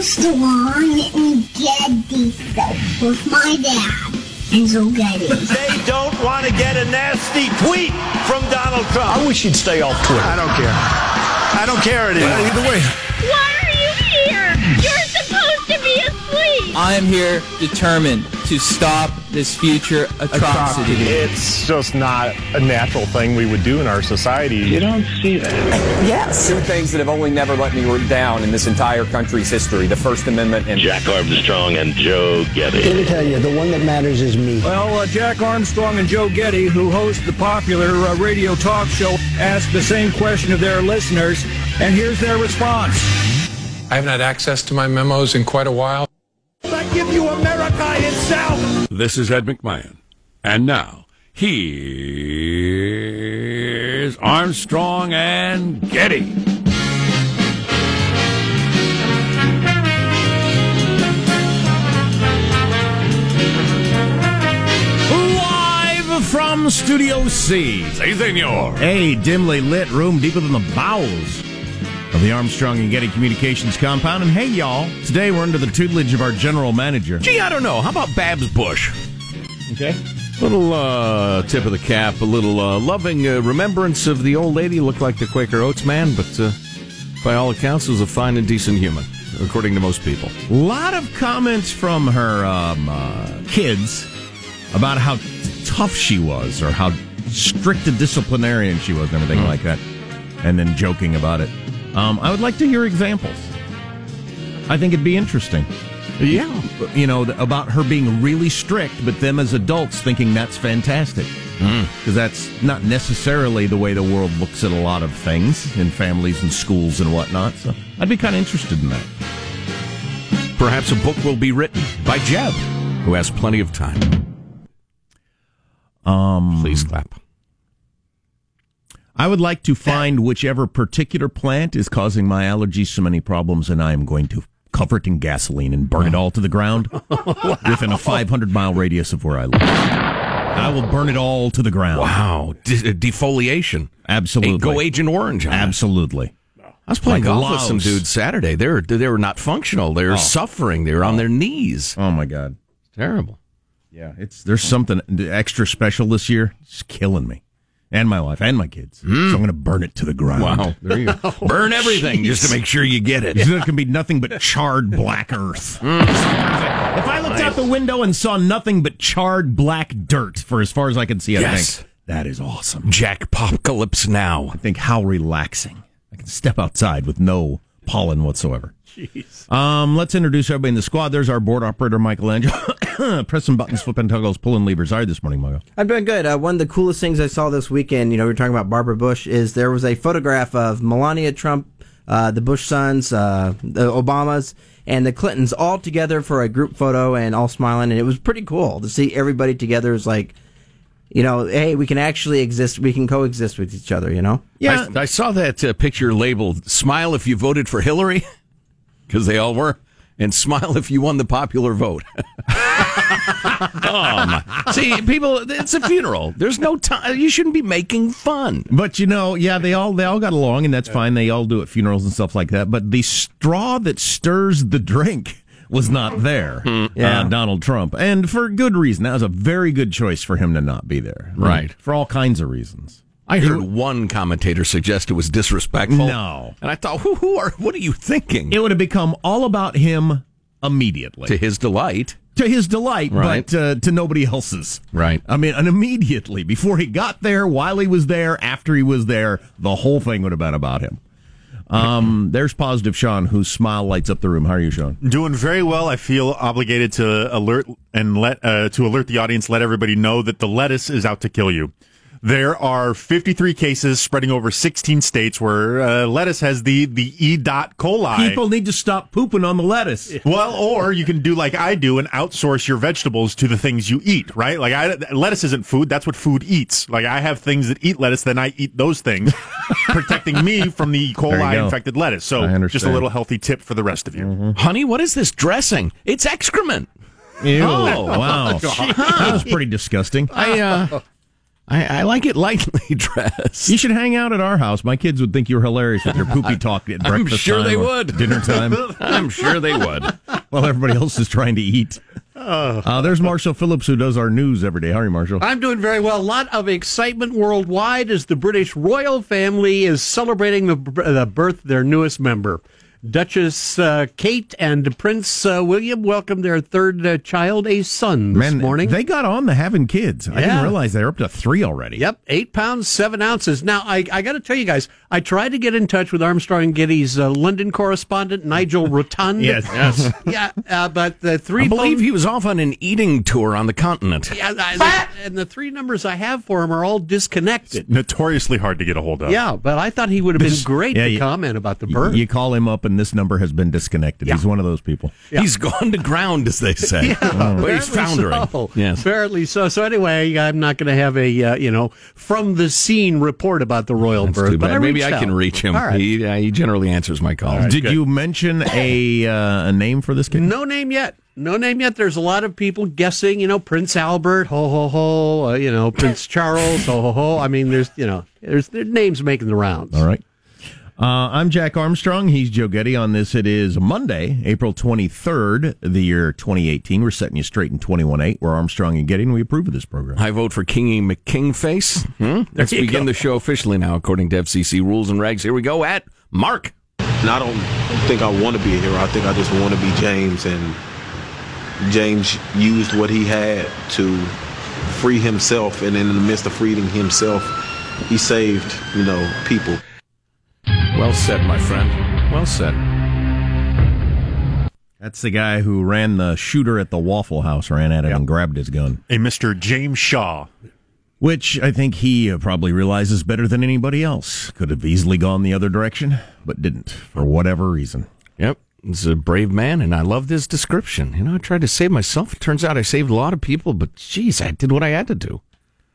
Armstrong and Getty Show with my dad, Enzo Getty. They don't want to get a nasty tweet from Donald Trump. I wish he'd stay off Twitter. I don't care. I don't care anymore. Either way. Why are you here? You're supposed to be asleep. I am here determined to stop this future atrocity. It's just not a natural thing we would do in our society. You don't see that. Yes. Two things that have only never let me down in this entire country's history the First Amendment and Jack Armstrong and Joe Getty. Let me tell you, the one that matters is me. Well, uh, Jack Armstrong and Joe Getty, who host the popular uh, radio talk show, asked the same question of their listeners, and here's their response. I haven't had access to my memos in quite a while. This is Ed McMahon. And now, here's Armstrong and Getty. Live from Studio C. Si, senor. A dimly lit room deeper than the bowels of the Armstrong and Getty Communications compound. And hey, y'all, today we're under the tutelage of our general manager. Gee, I don't know. How about Babs Bush? Okay. Little uh, tip of the cap, a little uh, loving uh, remembrance of the old lady. Looked like the Quaker Oats man, but uh, by all accounts, was a fine and decent human, according to most people. A lot of comments from her um, uh, kids about how tough she was or how strict a disciplinarian she was and everything like that. And then joking about it. Um, I would like to hear examples. I think it'd be interesting. Yeah. You know, about her being really strict, but them as adults thinking that's fantastic. Because that's not necessarily the way the world looks at a lot of things in families and schools and whatnot. So I'd be kind of interested in that. Perhaps a book will be written by Jeb, who has plenty of time. Um, Please clap. I would like to find whichever particular plant is causing my allergies so many problems, and I am going to cover it in gasoline and burn it all to the ground within a 500 mile radius of where I live. I will burn it all to the ground. Wow. De- uh, defoliation. Absolutely. Go Agent Orange. Absolutely. I was playing Like golf with some dudes Saturday. They were they were not functional. They were Oh. suffering. They were on their knees. Oh my God. it's Terrible. Yeah, it's there's something extra special this year. It's killing me, and my wife, and my kids. So mm. I'm going to burn it to the ground. Wow. There you go. Burn everything just to make sure you get it. It's going to be nothing but charred black earth. If I looked out the window and saw nothing but charred black dirt for as far as I can see, I Yes. think that is awesome. Jack-pocalypse now. I think how relaxing. I can step outside with no pollen whatsoever. Jeez. Um, let's introduce everybody in the squad. There's our board operator, Michelangelo. Pressing buttons, flipping toggles, pulling levers. How are you this morning, Mago? I'm doing good. Uh, one of the coolest things I saw this weekend, you know, we were talking about Barbara Bush, is there was a photograph of Melania Trump, uh, the Bush sons, uh, the Obamas, and the Clintons all together for a group photo and all smiling. And it was pretty cool to see everybody together. It's like, you know, hey, we can actually exist, we can coexist with each other, you know? Yeah. I, I saw that uh, picture labeled "Smile if you voted for Hillary," because they all were, and "Smile if you won the popular vote." oh my! See, people, it's a funeral. There's no time. You shouldn't be making fun. But you know, yeah, they all they all got along, and that's fine. They all do at funerals and stuff like that. But the straw that stirs the drink was not there. Yeah. uh, Donald Trump, and for good reason. That was a very good choice for him to not be there. Right. for all kinds of reasons. I heard one commentator suggest it was disrespectful. No. and I thought, who, who are? What are you thinking? It would have become all about him immediately, to his delight, to his delight, Right. but uh, to nobody else's. right? I mean, and immediately before he got there, while he was there, after he was there, the whole thing would have been about him. Um, there's positive Sean, whose smile lights up the room. How are you, Sean? Doing very well. I feel obligated to alert and let uh, to alert the audience, let everybody know that the lettuce is out to kill you. There are 53 cases spreading over 16 states where uh, lettuce has the the E. dot coli. People need to stop pooping on the lettuce. Well, or you can do like I do and outsource your vegetables to the things you eat, right? Like I, lettuce isn't food; that's what food eats. Like I have things that eat lettuce, then I eat those things, protecting me from the E. Coli infected lettuce. So, just a little healthy tip for the rest of you. Honey, what is this dressing? It's excrement. Ew, Oh, wow. That was pretty disgusting. I uh, I, I like it lightly dressed. You should hang out at our house. My kids would think you're hilarious with your poopy talk at I'm breakfast sure time they or would. Dinner time. I'm sure they would. While everybody else is trying to eat. Uh, there's Marshall Phillips, who does our news every day. How are you, Marshall? I'm doing very well. A lot of excitement worldwide as the British royal family is celebrating the, the birth of their newest member. Duchess uh, Kate and Prince uh, William welcomed their third uh, child, a son, this Man, morning. they got on the having kids. I didn't realize they're up to three already. Yep, eight pounds seven ounces. Now, I, I got to tell you guys, I tried to get in touch with Armstrong and Getty's uh, London correspondent Nigel Rotund. Yes. Yes. yeah, uh, but the three. I believe phone- he was off on an eating tour on the continent. Yeah, I- and the three numbers I have for him are all disconnected. Notoriously hard to get a hold of. Yeah, but I thought he would have been great yeah, to you- comment about the You- birth. You call him up, and this number has been disconnected. He's one of those people. He's gone to ground, as they say. Yeah, but he's apparently foundering. So. Yes. apparently so. So anyway, I'm not going to have a uh, you know from the scene report about the royal That's birth. too But. I Maybe I can out. reach him. All right. He, uh, he generally answers my calls. Did you mention a uh, a name for this kid? No name yet. No name yet. There's a lot of people guessing. You know, Prince Albert, ho ho ho. Uh, you know, Prince Charles, ho ho ho. I mean, there's you know, there's there's names making the rounds. All right. Uh, I'm Jack Armstrong. He's Joe Getty. On this, it is Monday, April 23rd, the year 2018. We're setting you straight in 21.8. We're Armstrong and Getty, and we approve of this program. I vote for Kingy McKingface. Hmm? Let's begin go. the show officially now, according to FCC rules and regs. Here we go at Mark. And I don't think I want to be a hero. I think I just want to be James. And James used what he had to free himself. And in the midst of freeing himself, he saved, you know, people. Well said, my friend. Well said. That's the guy who ran the shooter at the Waffle House, ran at it and grabbed his gun. A Mr. James Shaw. Which I think he uh, probably realizes better than anybody else. Could have easily gone the other direction, but didn't, for whatever reason. Yep. He's a brave man, and I love his description. You know, I tried to save myself. It turns out I saved a lot of people, but geez, I did what I had to do.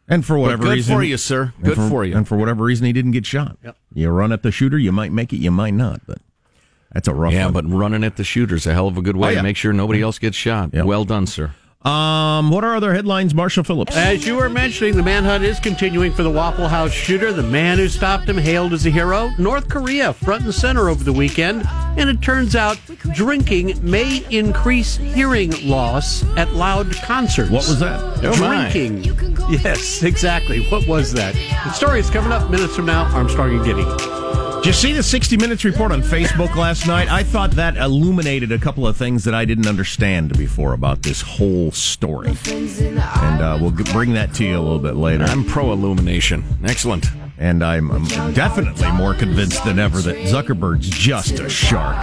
And for But whatever good reason, for you, sir. Good for, for you. And for whatever reason, he didn't get shot. Yep. You run at the shooter, you might make it, you might not. But that's a rough yeah, one. but running at the shooter's a hell of a good oh, way Oh, yeah. to make sure nobody else gets shot. Yep. Well done, sir. Um, what are other headlines, Marshall Phillips? As you were mentioning, the manhunt is continuing for the Waffle House shooter. The man who stopped him hailed as a hero. North Korea front and center over the weekend. And it turns out drinking may increase hearing loss at loud concerts. What was that? Oh, my. Drinking. Yes, exactly. What was that? The story is coming up minutes from now. Armstrong and Getty. Did you see the 60 Minutes report on Facebook last night? I thought that illuminated a couple of things that I didn't understand before about this whole story. And uh, we'll g- bring that to you a little bit later. I'm pro illumination. Excellent. And I'm, I'm definitely more convinced than ever that Zuckerberg's just a shark.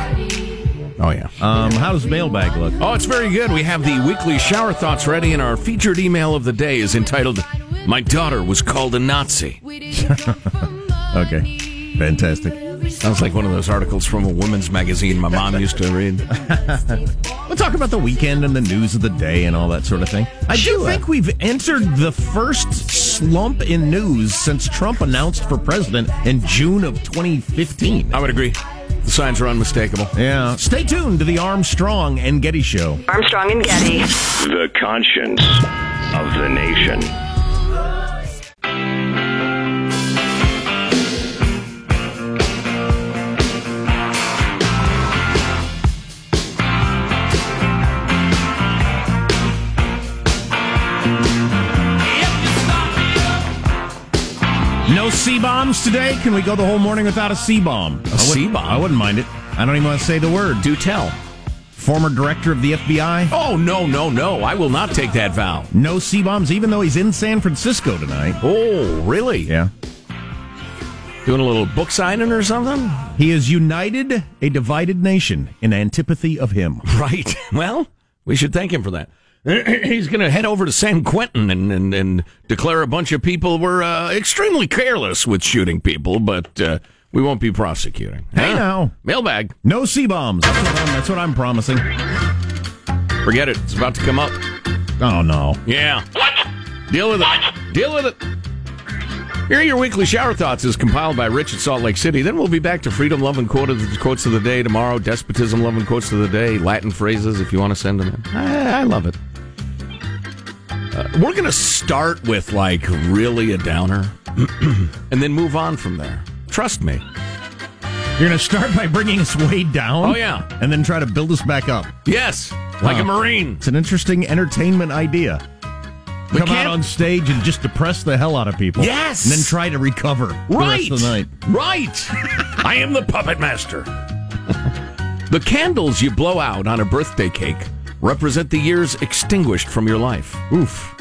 Oh, yeah. Um, how does mailbag look? Oh, it's very good. We have the weekly shower thoughts ready, and our featured email of the day is entitled, My Daughter Was Called a Nazi. Okay, fantastic. Sounds like one of those articles from a women's magazine my mom used to read. We'll talk about the weekend and the news of the day and all that sort of thing. I do think we've entered the first slump in news since Trump announced for president in June of 2015. I would agree. The signs are unmistakable. Yeah. Stay tuned to the Armstrong and Getty Show. Armstrong and Getty. The conscience of the nation. C bombs today? Can we go the whole morning without a C bomb? A C-bomb? I wouldn't mind it. I don't even want to say the word. Do tell. Former director of the FBI? Oh, no, no, no. I will not take that vow. No C bombs, even though he's in San Francisco tonight. Oh, really? Yeah. Doing a little book signing or something? He has united a divided nation in antipathy of him. Right. Well, we should thank him for that. He's going to head over to San Quentin and, and, and declare a bunch of people were uh, extremely careless with shooting people, but uh, we won't be prosecuting. Hey Huh? now. Mailbag. No C bombs. That's, what I'm- that's what I'm promising. Forget it. It's about to come up. Oh, no. Yeah. Deal with it. Deal with it. Here are your weekly shower thoughts is compiled by Rich at Salt Lake City. Then we'll be back to freedom, love, and quote of the quotes of the day tomorrow. Despotism, love, and quotes of the day. Latin phrases if you want to send them in. I, I love it. Uh, We're going to start with like really a downer and then move on from there. Trust me. You're going to start by bringing us way down? Oh, yeah. And then try to build us back up. Yes, like a Marine. It's an interesting entertainment idea. But Come out can't- on stage and just depress the hell out of people. Yes. And then try to recover the Right. rest of the night. Right. I am the puppet master. the candles you blow out on a birthday cake represent the years extinguished from your life. Oof.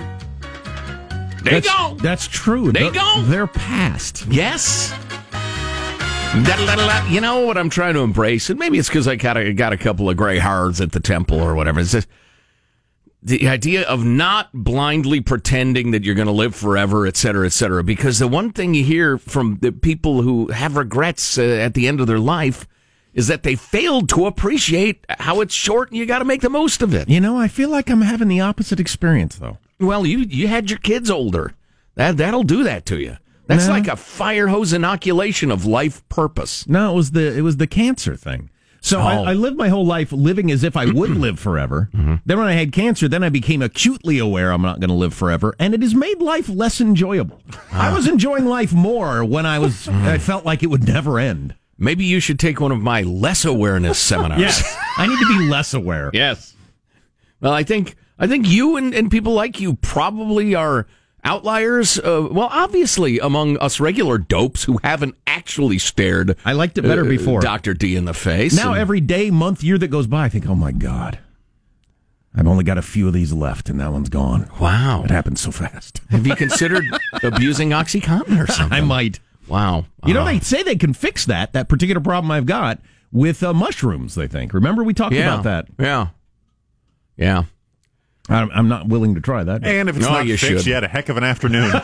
They that's, go. That's true. There They're- go. They're past. Yes. You know what I'm trying to embrace, and maybe it's because I got a, got a couple of gray hairs at the temple or whatever. It's just the idea of not blindly pretending that you're going to live forever, et cetera, et cetera. Because the one thing you hear from the people who have regrets uh, at the end of their life is that they failed to appreciate how it's short and you got to make the most of it. You know, I feel like I'm having the opposite experience, though. Well, you you had your kids older. That that'll do that to you. That's No. like a fire hose inoculation of life purpose. No, it was the it was the cancer thing. So Oh. I, I lived my whole life living as if I would live forever. Mm-hmm. Then when I had cancer, then I became acutely aware I'm not going to live forever, and it has made life less enjoyable. Ah. I was enjoying life more when I was. I felt like it would never end. Maybe you should take one of my less awareness seminars. Yes, I need to be less aware. Yes. Well, I think I think you and, and people like you probably are outliers. Uh, well, obviously among us regular dopes who haven't actually stared. I liked it better uh, before. Doctor D in the face. Now and- every day, month, year that goes by, I think, oh my god, I've only got a few of these left, and that one's gone. wow. It happened so fast. Have you considered abusing OxyContin or something? I might. Wow. You know, Uh, they say they can fix that that particular problem I've got with uh, mushrooms. They think. Remember we talked yeah. about that. Yeah. Yeah. I'm, I'm not willing to try that. And if it's No, not you fixed, should. you had a heck of an afternoon.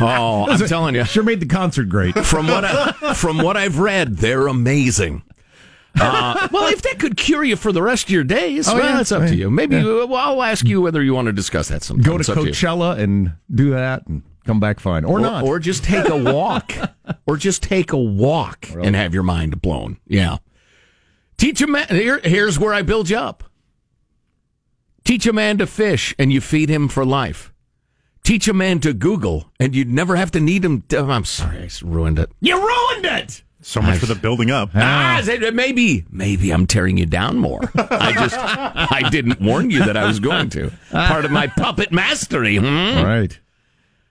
Oh, I'm telling you. sure made the concert great. from what I, from what I've read, they're amazing. Uh, well, if that could cure you for the rest of your days, Oh, well, yeah. it's up to you. Maybe uh, well, I'll ask you whether you want to discuss that sometime. Go to It's up you. Coachella and do that and come back fine, or, or, not. or just take a walk, or just take a walk and have your mind blown. Yeah. Teach a man. Here, here's where I build you up. Teach a man to fish, and you feed him for life. Teach a man to Google, and you'd never have to need him. To, I'm sorry, I ruined it. you ruined it. so much for the building up. Ah, is maybe, maybe I'm tearing you down more. I just, I didn't warn you that I was going to. Part of my puppet mastery. Hmm? All right.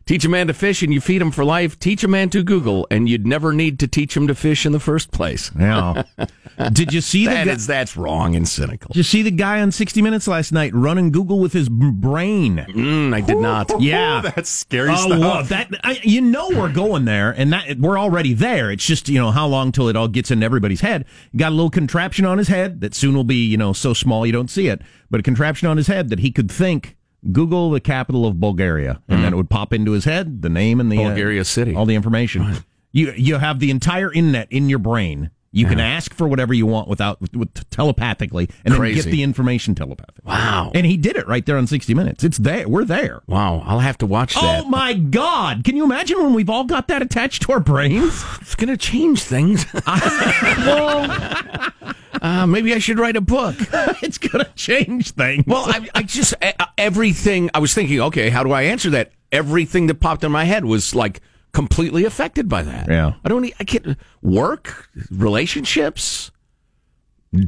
Teach a man to fish and you feed him for life. Teach a man to Google and you'd never need to teach him to fish in the first place. Now, did you see the That guy, is, that's wrong and cynical. Did you see the guy on 60 Minutes last night running Google with his brain? Mm, I did not. Yeah. That's scary Oh, stuff. well, that I, you know we're going there, and that we're already there. It's just you know how long till it all gets into everybody's head. Got a little contraption on his head that soon will be you know so small you don't see it, but a contraption on his head that he could think Google the capital of Bulgaria, and then it would pop into his head the name and the uh. Bulgaria city. all the information. You you have the entire internet in your brain. You can ask for whatever you want without with, telepathically, and then get the information telepathically. Wow. And he did it right there on 60 Minutes. It's there. We're there. Wow. I'll have to watch that. Oh my God! Can you imagine when we've all got that attached to our brains? It's going to change things. uh, maybe I should write a book. it's gonna change things. Well, I, I just uh, everything. I was thinking, okay, how do I answer that? Everything that popped in my head was like completely affected by that. Yeah. I don't. I can't work, relationships,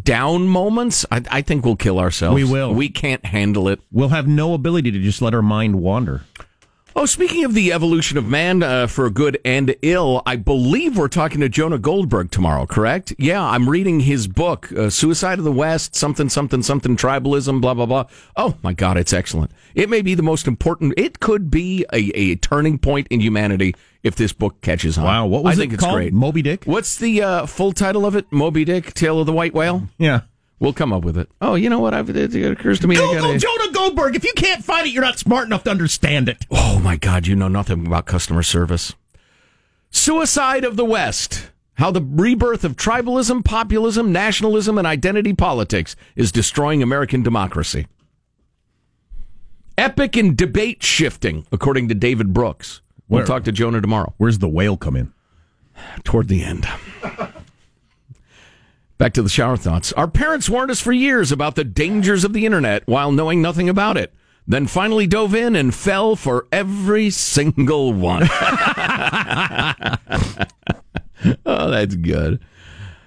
down moments. I, I think we'll kill ourselves. We will. We can't handle it. we'll have no ability to just let our mind wander. Oh, speaking of the evolution of man uh, for good and ill, I believe we're talking to Jonah Goldberg tomorrow, correct? Yeah, I'm reading his book, uh, Suicide of the West, something, something, something, tribalism, blah, blah, blah. Oh, my God, it's excellent. It may be the most important, it could be a, a turning point in humanity if this book catches on. Wow, what was I think it it's called? great. Moby Dick. What's the uh, full title of it? Moby Dick, Tale of the White Whale? Yeah. We'll come up with it. Oh, you know what? I've, it, it occurs to me. Google gotta- Jonah Goldberg. If you can't find it, you're not smart enough to understand it. Oh my God, you know nothing about customer service. Suicide of the West. How the rebirth of tribalism, populism, nationalism, and identity politics is destroying American democracy. Epic and debate shifting, according to David Brooks. We'll Where- talk to Jonah tomorrow. Where's the whale come in? Toward the end. Back to the shower thoughts. Our parents warned us for years about the dangers of the internet while knowing nothing about it. then finally dove in and fell for every single one. oh, that's good.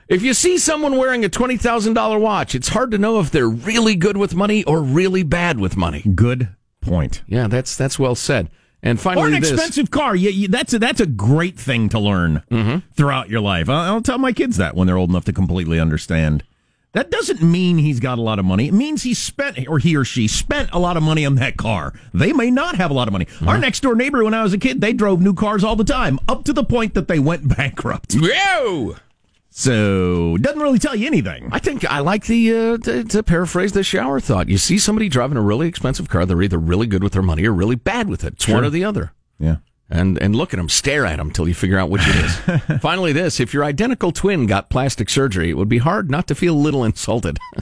If you see someone wearing a $20,000 watch, it's hard to know if they're really good with money or really bad with money. Good point. Yeah, that's that's well said. And finally, Or an this. expensive car. Yeah, you, that's a, that's a great thing to learn mm-hmm. throughout your life. I'll, I'll tell my kids that when they're old enough to completely understand. That doesn't mean he's got a lot of money. It means he spent, or he or she spent a lot of money on that car. They may not have a lot of money. Our mm-hmm. next door neighbor, when I was a kid, they drove new cars all the time, up to the point that they went bankrupt. Whoa! So doesn't really tell you anything. I think I like the uh, to, to paraphrase the shower thought. You see somebody driving a really expensive car, they're either really good with their money or really bad with it. It's one or the other. Yeah. And and look at them, stare at them till you figure out which it is. Finally, this: if your identical twin got plastic surgery, it would be hard not to feel a little insulted.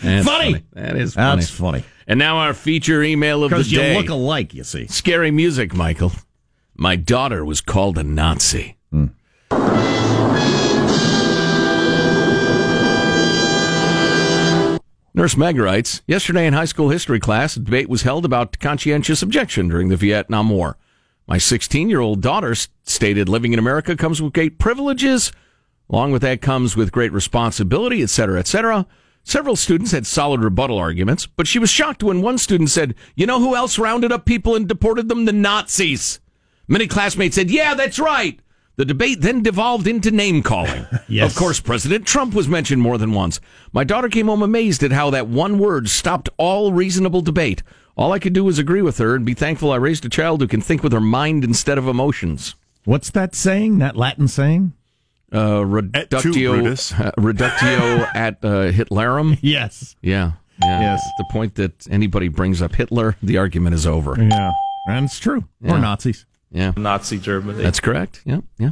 That's Funny. That is funny. That's funny. And now our feature email of the day. Because you look alike, you see. Scary music, Michael. My daughter was called a Nazi. Nurse Meg writes Yesterday in high school history class, a debate was held about conscientious objection during the Vietnam War. My 16 year old daughter stated living in America comes with great privileges. Along with that comes with great responsibility, etc., etc. Several students had solid rebuttal arguments, but she was shocked when one student said, You know who else rounded up people and deported them? The Nazis. Many classmates said, Yeah, that's right. The debate then devolved into name calling. Yes. Of course, President Trump was mentioned more than once. My daughter came home amazed at how that one word stopped all reasonable debate. All I could do was agree with her and be thankful I raised a child who can think with her mind instead of emotions. What's that saying? That Latin saying? Uh, reductio, Brutus. uh, reductio ad uh, Hitlerum. Yes. Yeah, yeah. Yes. The point that anybody brings up Hitler, the argument is over. Yeah. And it's true. Yeah. Or Nazis. Yeah, Nazi Germany. that's correct. Yeah, yeah.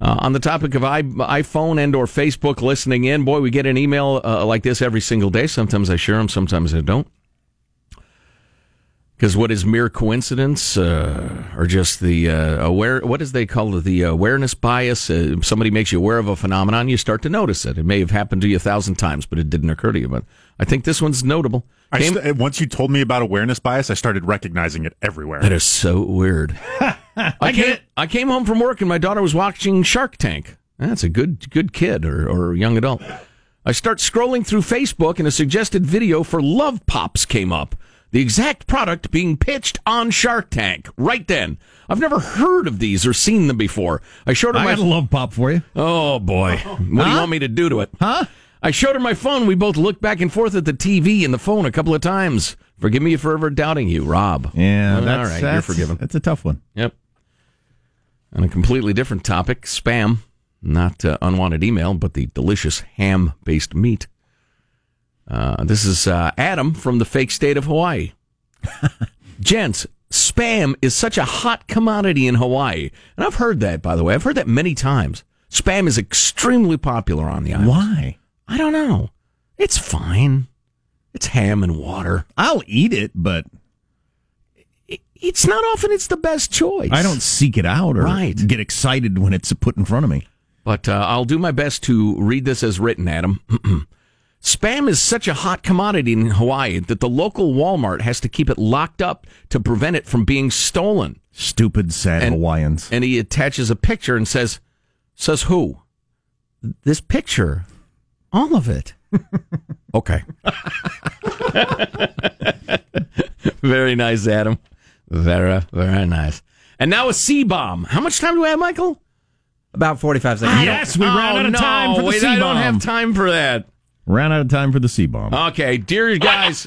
Uh, on the topic of I, iPhone and or Facebook listening in, boy, we get an email uh, like this every single day. Sometimes I share them, sometimes I don't. Because what is mere coincidence, uh, or just the uh, aware? What is they call it? The awareness bias. Uh, somebody makes you aware of a phenomenon, you start to notice it. It may have happened to you a thousand times, but it didn't occur to you. But I think this one's notable. I Came- st- once you told me about awareness bias, I started recognizing it everywhere. That is so weird. I came, I came home from work and my daughter was watching Shark Tank. That's a good good kid or, or young adult. I start scrolling through Facebook and a suggested video for Love Pops came up. The exact product being pitched on Shark Tank right then. I've never heard of these or seen them before. I showed her I my got a love pop for you. Oh boy. What do you Huh? want me to do to it? Huh? I showed her my phone. We both looked back and forth at the TV and the phone a couple of times. Forgive me for ever doubting you, Rob. Yeah, All that's, right, that's you're forgiven. That's a tough one. Yep. On a completely different topic, spam, not uh, unwanted email, but the delicious ham based meat. Uh, this is uh, Adam from the fake state of Hawaii. Gents, spam is such a hot commodity in Hawaii. And I've heard that, by the way. I've heard that many times. Spam is extremely popular on the island. Why? I don't know. It's fine. It's ham and water. I'll eat it, but It's not often it's the best choice. I don't seek it out or Right. get excited when it's put in front of me. But uh, I'll do my best to read this as written, Adam. Spam is such a hot commodity in Hawaii that the local Walmart has to keep it locked up to prevent it from being stolen. Stupid, sad And- Hawaiians. And he attaches a picture and says, "Says who? This picture, all of it." okay. very nice, Adam. Very, very nice. And now a C bomb. How much time do we have, Michael? About 45 seconds. Yes, we ran Oh, out of no, time for the wait, I don't have time for that. Ran out of time for the C bomb. Okay, dear guys,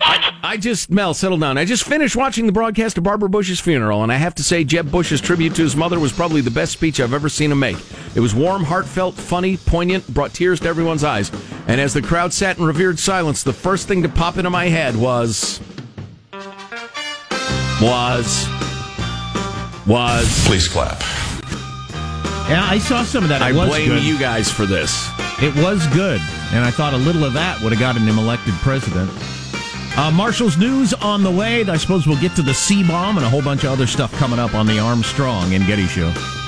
I, I just Mel, settle down. I just finished watching the broadcast of Barbara Bush's funeral, and I have to say, Jeb Bush's tribute to his mother was probably the best speech I've ever seen him make. It was warm, heartfelt, funny, poignant, brought tears to everyone's eyes. And as the crowd sat in revered silence, the first thing to pop into my head was was was. Please clap. Yeah, I saw some of that. It I was blame good. you guys for this. It was good, and I thought a little of that would have gotten him elected president. Uh, Marshall's news on the way. I suppose we'll get to the C bomb and a whole bunch of other stuff coming up on the Armstrong and Getty show.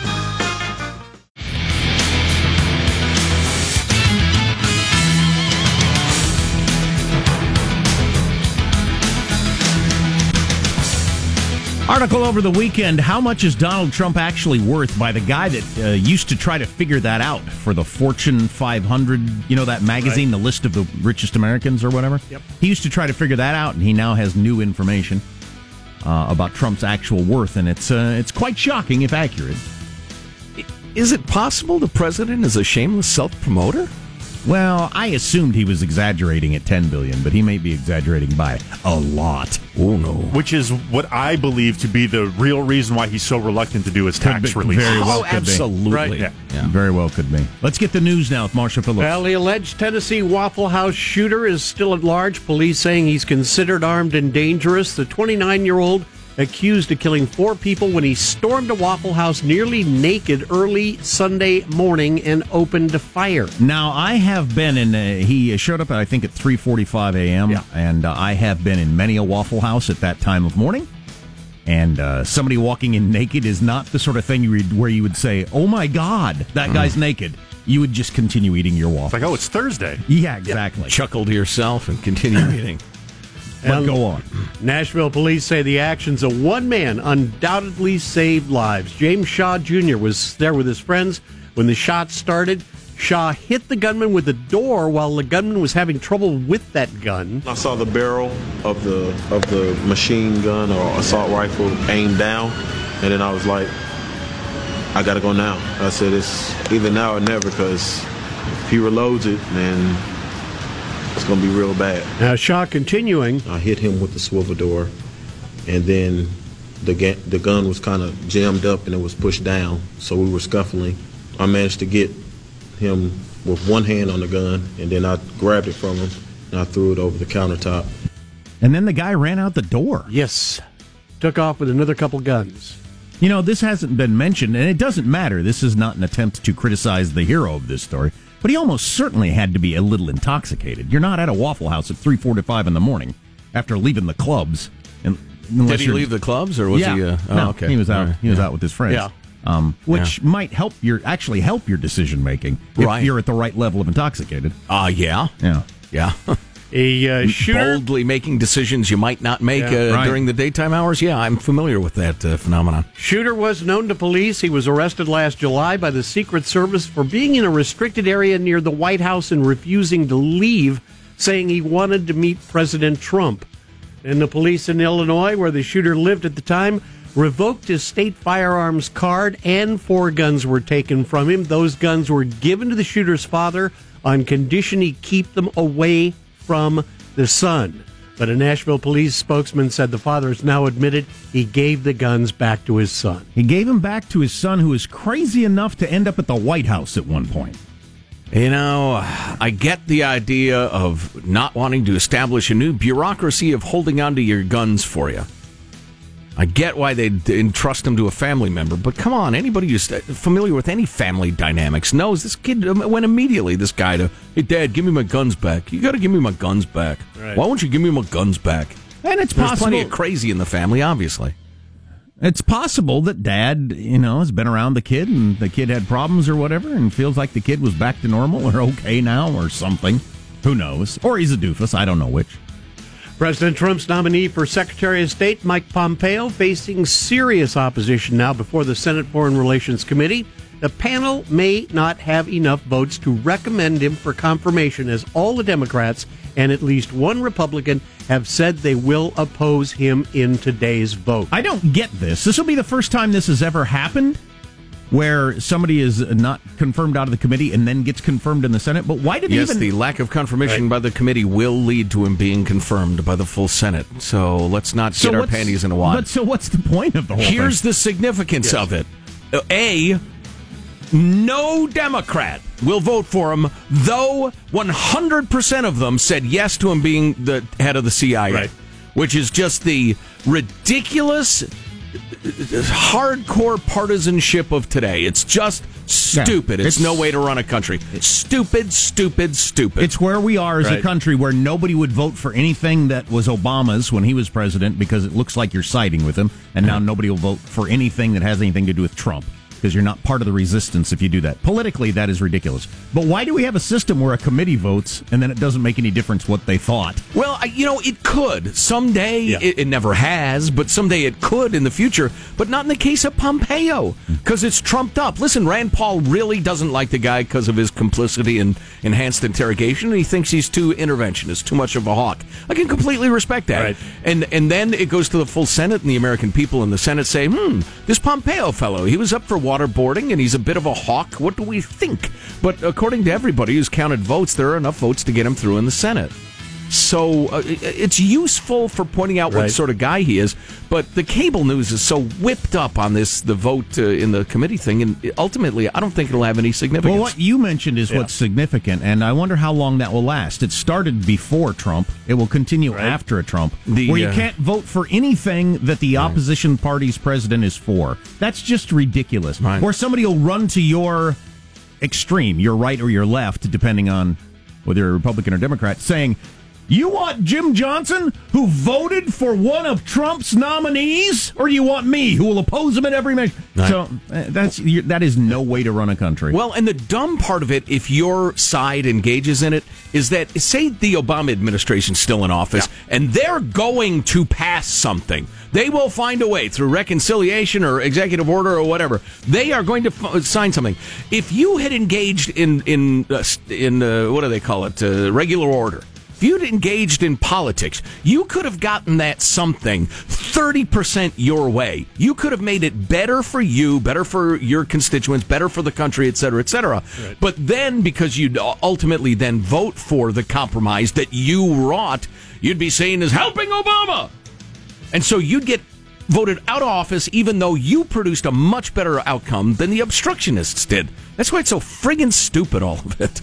Article over the weekend How much is Donald Trump actually worth by the guy that uh, used to try to figure that out for the Fortune 500, you know, that magazine, the list of the richest Americans or whatever? Yep. He used to try to figure that out, and he now has new information uh, about Trump's actual worth, and it's, uh, it's quite shocking if accurate. Is it possible the president is a shameless self promoter? Well, I assumed he was exaggerating at 10 billion, but he may be exaggerating by a lot. Oh no. Which is what I believe to be the real reason why he's so reluctant to do his tax Could be- relief. Very well Oh, could be. absolutely. Right. Yeah. Very well could be. Let's get the news now with Marshall Phillips. Well, the alleged Tennessee Waffle House shooter is still at large. Police saying he's considered armed and dangerous. The 29 year old accused of killing four people when he stormed a Waffle House nearly naked early Sunday morning and opened fire. Now I have been in. Uh, he showed up, I think, at three forty-five a.m. Yeah. and uh, I have been in many a Waffle House at that time of morning. And uh, somebody walking in naked is not the sort of thing you would, where you would say, "Oh my God, that guy's naked." You would just continue eating your waffle. Like, oh, it's Thursday. yeah, exactly. Chuckle to yourself and continue eating. But And- go on. Nashville police say the actions of one man undoubtedly saved lives. James Shaw Jr. was there with his friends when the shots started. Shaw hit the gunman with the door while the gunman was having trouble with that gun. I saw the barrel of the of the machine gun or assault rifle aimed down, and then I was like, I gotta go now. I said it's either now or never because if he reloads it, then it's gonna be real bad. Now, Shaw continuing. I hit him with the swivel door, and then the ga- the gun was kind of jammed up and it was pushed down, so we were scuffling. I managed to get him with one hand on the gun, and then I grabbed it from him and I threw it over the countertop. And then the guy ran out the door. Yes. Took off with another couple guns. You know, this hasn't been mentioned, and it doesn't matter. This is not an attempt to criticize the hero of this story, but he almost certainly had to be a little intoxicated. You're not at a Waffle House at 3:45 in the morning after leaving the clubs. And Did he leave the clubs or was yeah. he? Uh, oh, no, okay. he was out. Right. He was Yeah. out with his friends. Yeah. Um, which might help your actually help your decision making if Right. you're at the right level of intoxicated. Ah, yeah, Yeah. yeah. A uh, shooter. Boldly making decisions you might not make Yeah. uh, Right. during the daytime hours. Yeah, I'm familiar with that uh, phenomenon. Shooter was known to police. He was arrested last July by the Secret Service for being in a restricted area near the White House and refusing to leave, saying he wanted to meet President Trump. And the police in Illinois, where the shooter lived at the time, revoked his state firearms card and four guns were taken from him. Those guns were given to the shooter's father on condition he keep them away from the son. But a Nashville police spokesman said the father has now admitted he gave the guns back to his son. He gave him back to his son, who was crazy enough to end up at the White House at one point. You know, I get the idea of not wanting to establish a new bureaucracy of holding onto your guns for you. I get why they'd entrust them to a family member, but come on, anybody who's uh, familiar with any family dynamics knows this kid um, went immediately, this guy, to, hey, Dad, give me my guns back. You got to give me my guns back. Right. Why won't you give me my guns back? And it's There's possible. plenty of crazy in the family, obviously. It's possible that dad, you know, has been around the kid and the kid had problems or whatever and feels like the kid was back to normal or okay now or something. Who knows? Or he's a doofus. I don't know which. President Trump's nominee for Secretary of State, Mike Pompeo, facing serious opposition now before the Senate Foreign Relations Committee. The panel may not have enough votes to recommend him for confirmation, as all the Democrats and at least one Republican have said they will oppose him in today's vote. I don't get this. This will be the first time this has ever happened where somebody is not confirmed out of the committee and then gets confirmed in the Senate. But why did Yes, they even the lack of confirmation by the committee will lead to him being confirmed by the full Senate. So let's not So get our panties in a wad. But so what's the point of the whole Here's thing? the significance of it. A, no Democrat will vote for him, though 100% of them said yes to him being the head of the CIA, Right. which is just the ridiculous, hardcore partisanship of today. It's just stupid. Yeah, it's, it's- no way to run a country. Stupid, stupid, stupid. It's where we are as a country where nobody would vote for anything that was Obama's when he was president because it looks like you're siding with him, and now nobody will vote for anything that has anything to do with Trump. Because you're not part of the resistance if you do that. Politically, that is ridiculous. But why do we have a system where a committee votes and then it doesn't make any difference what they thought? Well, I- you know, it could. Someday, it, it never has, but someday it could in the future, but not in the case of Pompeo, because it's trumped up. Listen, Rand Paul really doesn't like the guy because of his complicity in enhanced interrogation, and he thinks he's too interventionist, too much of a hawk. I can completely respect that. Right. And, and then it goes to the full Senate, and the American people in the Senate say, hmm, this Pompeo fellow, he was up for waterboarding, and he's a bit of a hawk. What do we think? But according to everybody who's counted votes, there are enough votes to get him through in the Senate. So uh, it's useful for pointing out what sort of guy he is, but the cable news is so whipped up on this the vote uh, in the committee thing, and ultimately, I don't think it'll have any significance. Well, what you mentioned is Yeah. what's significant, and I wonder how long that will last. It started before Trump. It will continue after a Trump, The, where you uh, can't vote for anything that the opposition party's president is for. That's just ridiculous. Right. Or somebody will run to your extreme, your right or your left, depending on whether you're a Republican or Democrat, saying, you want Jim Johnson, who voted for one of Trump's nominees, or do you want me, who will oppose him at every measure? Right. So uh, that's that is no way to run a country. Well, and the dumb part of it, if your side engages in it, is that say the Obama administration's still in office and they're going to pass something. They will find a way through reconciliation or executive order or whatever. They are going to f- sign something. If you had engaged in in uh, in uh, what do they call it, uh, regular order. If you'd engaged in politics, you could have gotten that something 30% your way. You could have made it better for you, better for your constituents, better for the country, et cetera, et cetera. But then, because you'd ultimately then vote for the compromise that you wrought, you'd be seen as helping Obama. And so you'd get voted out of office even though you produced a much better outcome than the obstructionists did. That's why it's so friggin' stupid, all of it.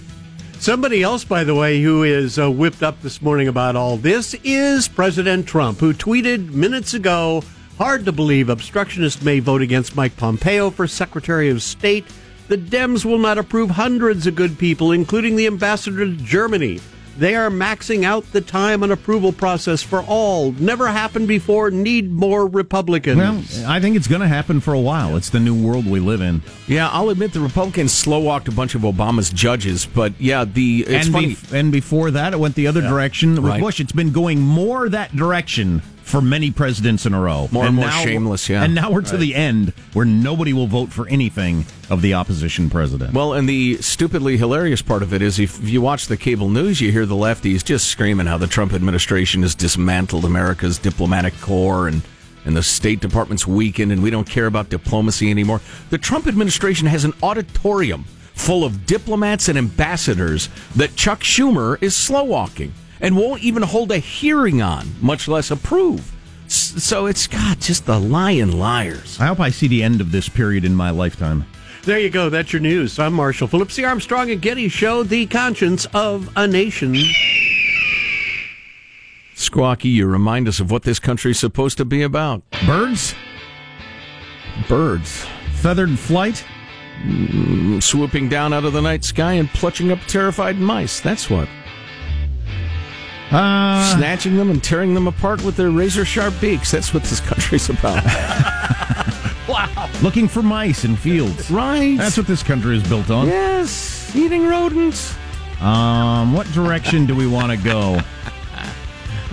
Somebody else, by the way, who is uh, whipped up this morning about all this is President Trump, who tweeted minutes ago Hard to believe obstructionists may vote against Mike Pompeo for Secretary of State. The Dems will not approve hundreds of good people, including the ambassador to Germany. They are maxing out the time and approval process for all. Never happened before. Need more Republicans. Well, I think it's going to happen for a while. It's the new world we live in. Yeah, I'll admit the Republicans slow walked a bunch of Obama's judges, but yeah, the it's and, funny. bef- and before that, it went the other direction with Right. Bush. It's been going more that direction for many presidents in a row. More and more shameless, yeah. And now we're to Right. the end where nobody will vote for anything of the opposition president. Well, and the stupidly hilarious part of it is if you watch the cable news, you hear the lefties just screaming how the Trump administration has dismantled America's diplomatic corps and and the State Department's weakened and we don't care about diplomacy anymore. The Trump administration has an auditorium full of diplomats and ambassadors that Chuck Schumer is slow walking and won't even hold a hearing on, much less approve. S- So it's God, just the lying liars. I hope I see the end of this period in my lifetime. There you go. That's your news. I'm Marshall Phillips, the Armstrong and Getty Show, the conscience of a nation. Squawky, you remind us of what this country's supposed to be about. Birds? Birds. Feathered flight? Mm, swooping down out of the night sky and clutching up terrified mice. That's what. Uh, Snatching them and tearing them apart with their razor sharp beaks. That's what this country's about. Wow. Looking for mice in fields. right. That's what this country is built on. yes. Eating rodents. Um, what direction do we want to go?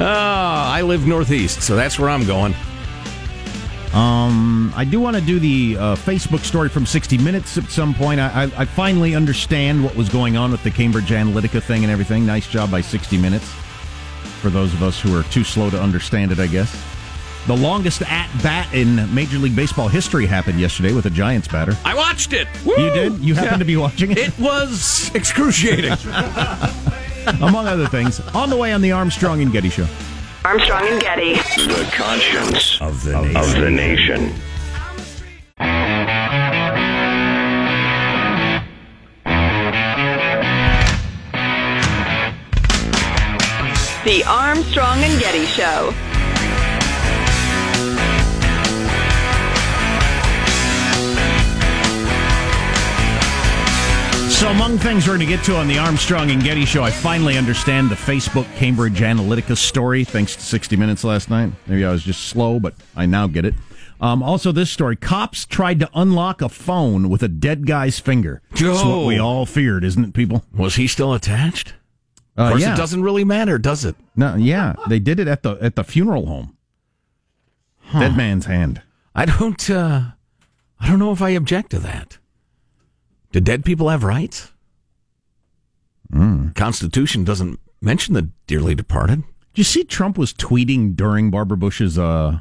Ah, I live northeast, so that's where I'm going. Um, I do want to do the uh, Facebook story from 60 Minutes at some point. I, I, I finally understand what was going on with the Cambridge Analytica thing and everything. Nice job by 60 Minutes. For those of us who are too slow to understand it, I guess. The longest at bat in Major League Baseball history happened yesterday with a Giants batter. I watched it. You did? You happened to be watching it? It was excruciating. Among other things. On the way on the Armstrong and Getty Show. Armstrong and Getty. The conscience of the nation. Of the nation. The Armstrong and Getty Show. So, among things we're going to get to on the Armstrong and Getty show, I finally understand the Facebook Cambridge Analytica story thanks to 60 Minutes last night. Maybe I was just slow, but I now get it. Um, also, this story: cops tried to unlock a phone with a dead guy's finger. That's what we all feared, isn't it, people? Was he still attached? Uh, of course, yeah. it doesn't really matter, does it? No, yeah, they did it at the at the funeral home. Dead man's hand. I don't. Uh, I don't know if I object to that. Do dead people have rights? Hmm. Constitution doesn't mention the dearly departed. Did you see Trump was tweeting during Barbara Bush's uh,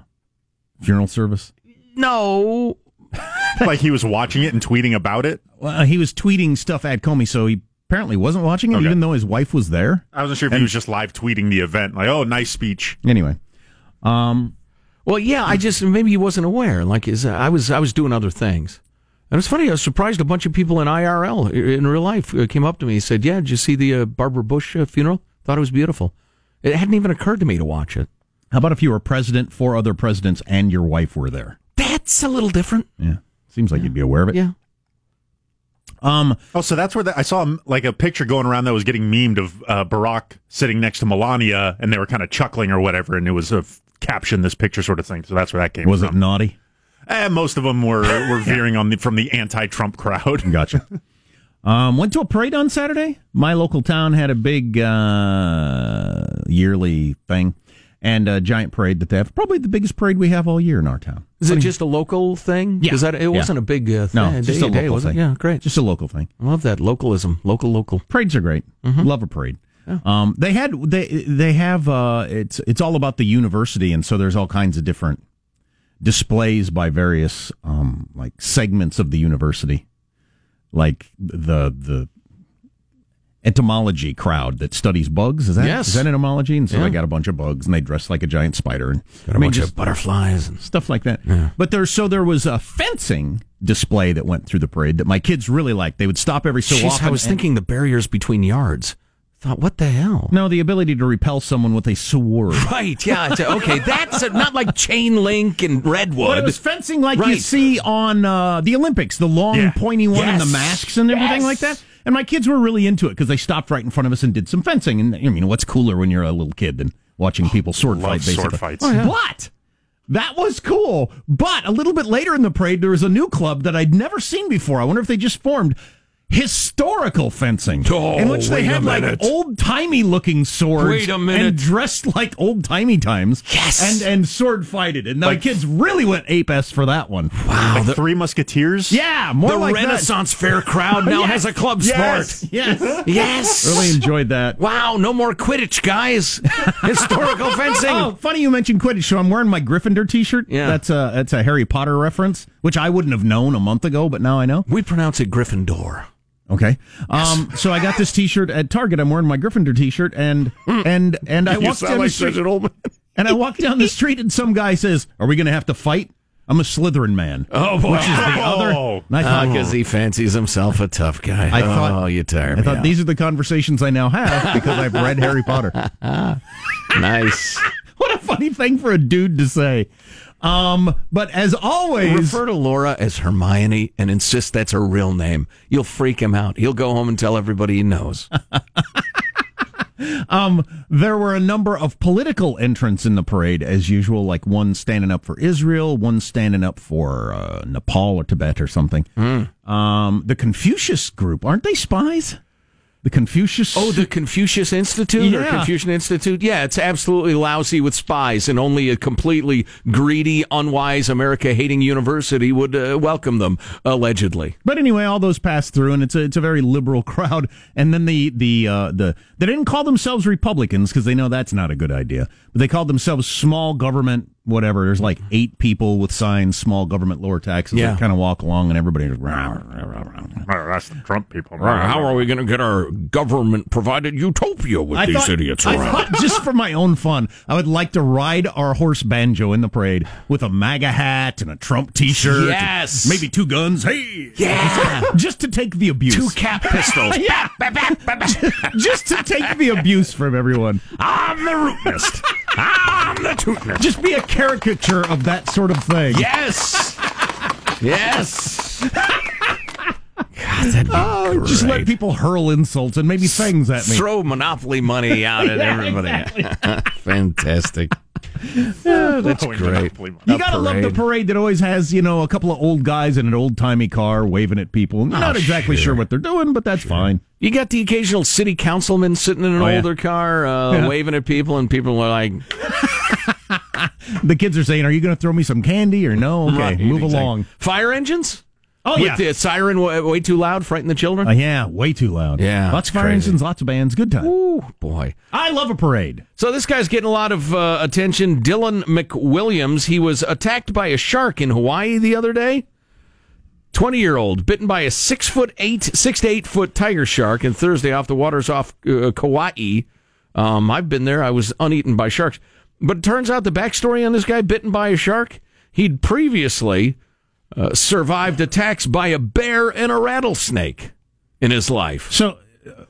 funeral service? No. like he was watching it and tweeting about it. Well, he was tweeting stuff at Comey, so he apparently wasn't watching it, Okay. even though his wife was there. I wasn't sure if he was just live tweeting the event, like, "Oh, nice speech." Anyway, um, Well, yeah, I just maybe he wasn't aware. Like, is I was I was doing other things, and it's funny. I was surprised. A bunch of people in IRL in real life uh, came up to me and said, "Yeah, did you see the uh, Barbara Bush uh, funeral? Thought it was beautiful." It hadn't even occurred to me to watch it. How about if you were president, four other presidents, and your wife were there? That's a little different. Yeah, seems like you'd be aware of it. Yeah. Um. Oh, so that's where the, I saw like a picture going around that was getting memed of uh, Barack sitting next to Melania, and they were kind of chuckling or whatever, and it was a f- caption, this picture sort of thing. So that's where that came Was from. it naughty? Eh, most of them were were veering on the from the anti-Trump crowd. Gotcha. Um, went to a parade on Saturday. My local town had a big uh, yearly thing and a giant parade that they have. Probably the biggest parade we have all year in our town. Is it just a local thing? Yeah. Is that it Yeah. wasn't a big uh, thing? No, just day, a day, local was it? thing. Yeah, great. Just a local thing. I love that localism. Local, local. Parades are great. Love a parade. Um, they had they they have uh, it's it's all about the university, and so there's all kinds of different displays by various um, like segments of the university, like the the entomology crowd that studies bugs. Is that Yes. is that entomology? And so Yeah. they got a bunch of bugs, and they dress like a giant spider and Got a bunch of butterflies and stuff like that. But there's so there was a fencing display that went through the parade that my kids really liked. They would stop every so Jeez, often. I was and- thinking the barriers between yards. Thought, what the hell? No, the ability to repel someone with a sword. Right, yeah. Okay, that's a, not like chain link and redwood. But it was fencing like you see on uh, the Olympics, the long Yeah. pointy one and the masks and everything Yes. like that. And my kids were really into it because they stopped right in front of us and did some fencing. And I mean, what's cooler when you're a little kid than watching oh, people sword Love fight? Basically, sword fights. Oh, yeah. But that was cool. But a little bit later in the parade, there was a new club that I'd never seen before. I wonder if they just formed. Historical fencing, Oh, in which they wait had like old timey looking swords, Wait a minute. and dressed like old timey times, Yes. and and sword fighted. And my Like- kids really went ape s for that one. wow, Like the, Three Musketeers. Yeah, more the like that. Renaissance Fair crowd now Yes. has a club Yes. sport. Yes, Yes. really enjoyed that. Wow, no more Quidditch, guys. Historical fencing. Oh, funny you mentioned Quidditch. So I'm wearing my Gryffindor T-shirt. Yeah. that's a that's a Harry Potter reference, which I wouldn't have known a month ago, but now I know. We pronounce it Gryffindor. Okay. Um. So I got this T-shirt at Target. I'm wearing my Gryffindor T-shirt, and and and I You walked sound down the street. old man. And I walked down the street, and some guy says, "Are we going to have to fight?" I'm a Slytherin man. Oh, boy. Which is the other. Oh. And I thought, Because he fancies himself a tough guy. I thought- oh, you tire I thought out. these are the conversations I now have because I've read Harry Potter. nice. What a funny thing for a dude to say. Um, but as always, Refer to Laura as Hermione and insist that's her real name. You'll freak him out. He'll go home and tell everybody he knows. um, there were a number of political entrants in the parade, as usual, like one standing up for Israel, one standing up for uh, Nepal or Tibet or something. Um, the Confucius group, aren't they spies? The Confucius. Oh, the Confucius Institute or Confucian Institute? Yeah, it's absolutely lousy with spies, and only a completely greedy, unwise, America hating university would uh, welcome them, allegedly. But anyway, all those passed through, and it's a it's a very liberal crowd. And then the the uh, the they didn't call themselves Republicans because they know that's not a good idea. But they called themselves small government, whatever. There's like mm-hmm. eight people with signs, small government, lower taxes. Yeah. They kind of walk along, and everybody. Just, Oh, that's the Trump people. How are we going to get our government provided utopia with I these thought, idiots I around? thought just for my own fun, I would like to ride our horse banjo in the parade with a MAGA hat and a Trump T-shirt. Yes. maybe two guns. Hey, Yeah. just to take the abuse. Two cap pistols. yeah, just to take the abuse from everyone. I'm the rootinest. I'm the tootinest. Just be a caricature of that sort of thing. Yes. Yes. God, that'd be Oh, just let people hurl insults and maybe things at me. Throw monopoly money out at Yeah, everybody. Fantastic. Oh, that's Oh, great. You gotta love the parade. that always has, you know, a couple of old guys in an old timey car waving at people. Not exactly sure. sure what they're doing, but that's fine. You got the occasional city councilman sitting in an Oh, yeah. older car, uh, Yeah. waving at people, and people are like, The kids are saying, "Are you going to throw me some candy or no?" Okay, Right, move exactly. along. "Fire engines." Oh With yeah, the siren way, way too loud, frighten the children. Uh, yeah, way too loud. Yeah, lots of fire engines, lots of bands. Good time. Ooh, boy. I love a parade. So this guy's getting a lot of uh, attention. Dylan McWilliams. He was attacked by a shark in Hawaii the other day. Twenty year old bitten by a six foot eight, six to eight foot tiger shark, and Thursday off the waters off uh, Kauai. Um, I've been there. I was uneaten by sharks, but it turns out the backstory on this guy bitten by a shark. He'd previously uh, survived attacks by a bear and a rattlesnake in his life. So,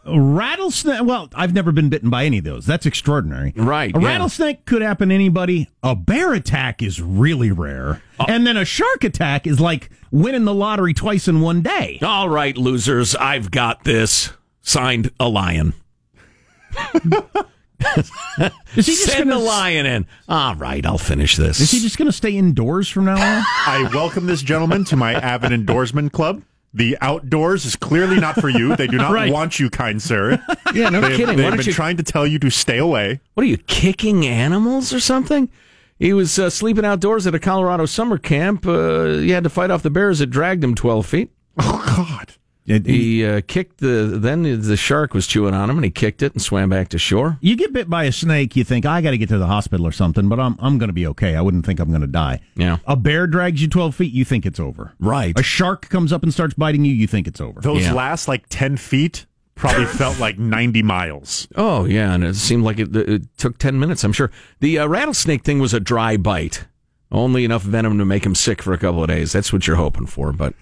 uh, rattlesnake. Well, I've never been bitten by any of those. That's extraordinary. Right, A yeah. rattlesnake could happen to anybody. A bear attack is really rare, Uh, and then a shark attack is like winning the lottery twice in one day. All right, losers, I've got this. Signed, a lion. Is he just Send gonna the lion in. All right, I'll finish this. Is he just going to stay indoors from now on? I welcome this gentleman to my avid indoorsman club. The outdoors is clearly not for you. They do not Right. want you, kind sir. Yeah, no They've, kidding. Why They've don't been you- trying to tell you to stay away. What are you kicking animals or something? He was uh, sleeping outdoors at a Colorado summer camp. Uh, he had to fight off the bears that dragged him twelve feet. Oh God! He uh, kicked the. Then the shark was chewing on him, and he kicked it and swam back to shore. You get bit by a snake, you think I got to get to the hospital or something, but I'm I'm going to be okay. I wouldn't think I'm going to die. Yeah. A bear drags you 12 feet, you think it's over. Right. A shark comes up and starts biting you, you think it's over. Those Yeah. last like ten feet probably felt like ninety miles. Oh yeah, and it seemed like it, it took ten minutes. I'm sure the uh, rattlesnake thing was a dry bite, only enough venom to make him sick for a couple of days. That's what you're hoping for, but.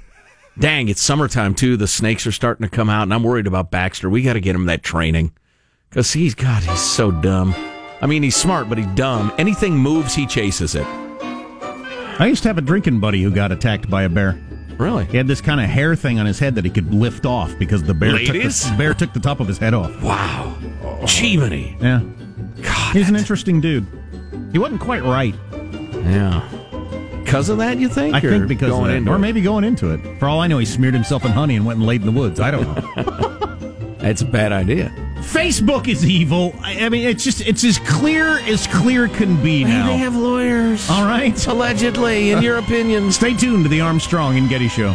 Dang, it's summertime too. The snakes are starting to come out, and I'm worried about Baxter. We got to get him that training because he's God, he's so dumb. I mean, he's smart, but he's dumb. Anything moves, he chases it. I used to have a drinking buddy who got attacked by a bear. Really? He had this kind of hair thing on his head that he could lift off because the bear, took the, bear took the top of his head off. Wow, Chimney. Yeah. God, He's an interesting dude. He wasn't quite right. Yeah. Because of that, you think? I think because of going that. into or it? maybe going into it. For all I know, he smeared himself in honey and went and laid in the woods. I don't know. that's a bad idea. Facebook is evil. I, I mean, it's just it's as clear as clear can be now. They have lawyers. all right. Allegedly, in your opinion. Stay tuned to the Armstrong and Getty Show.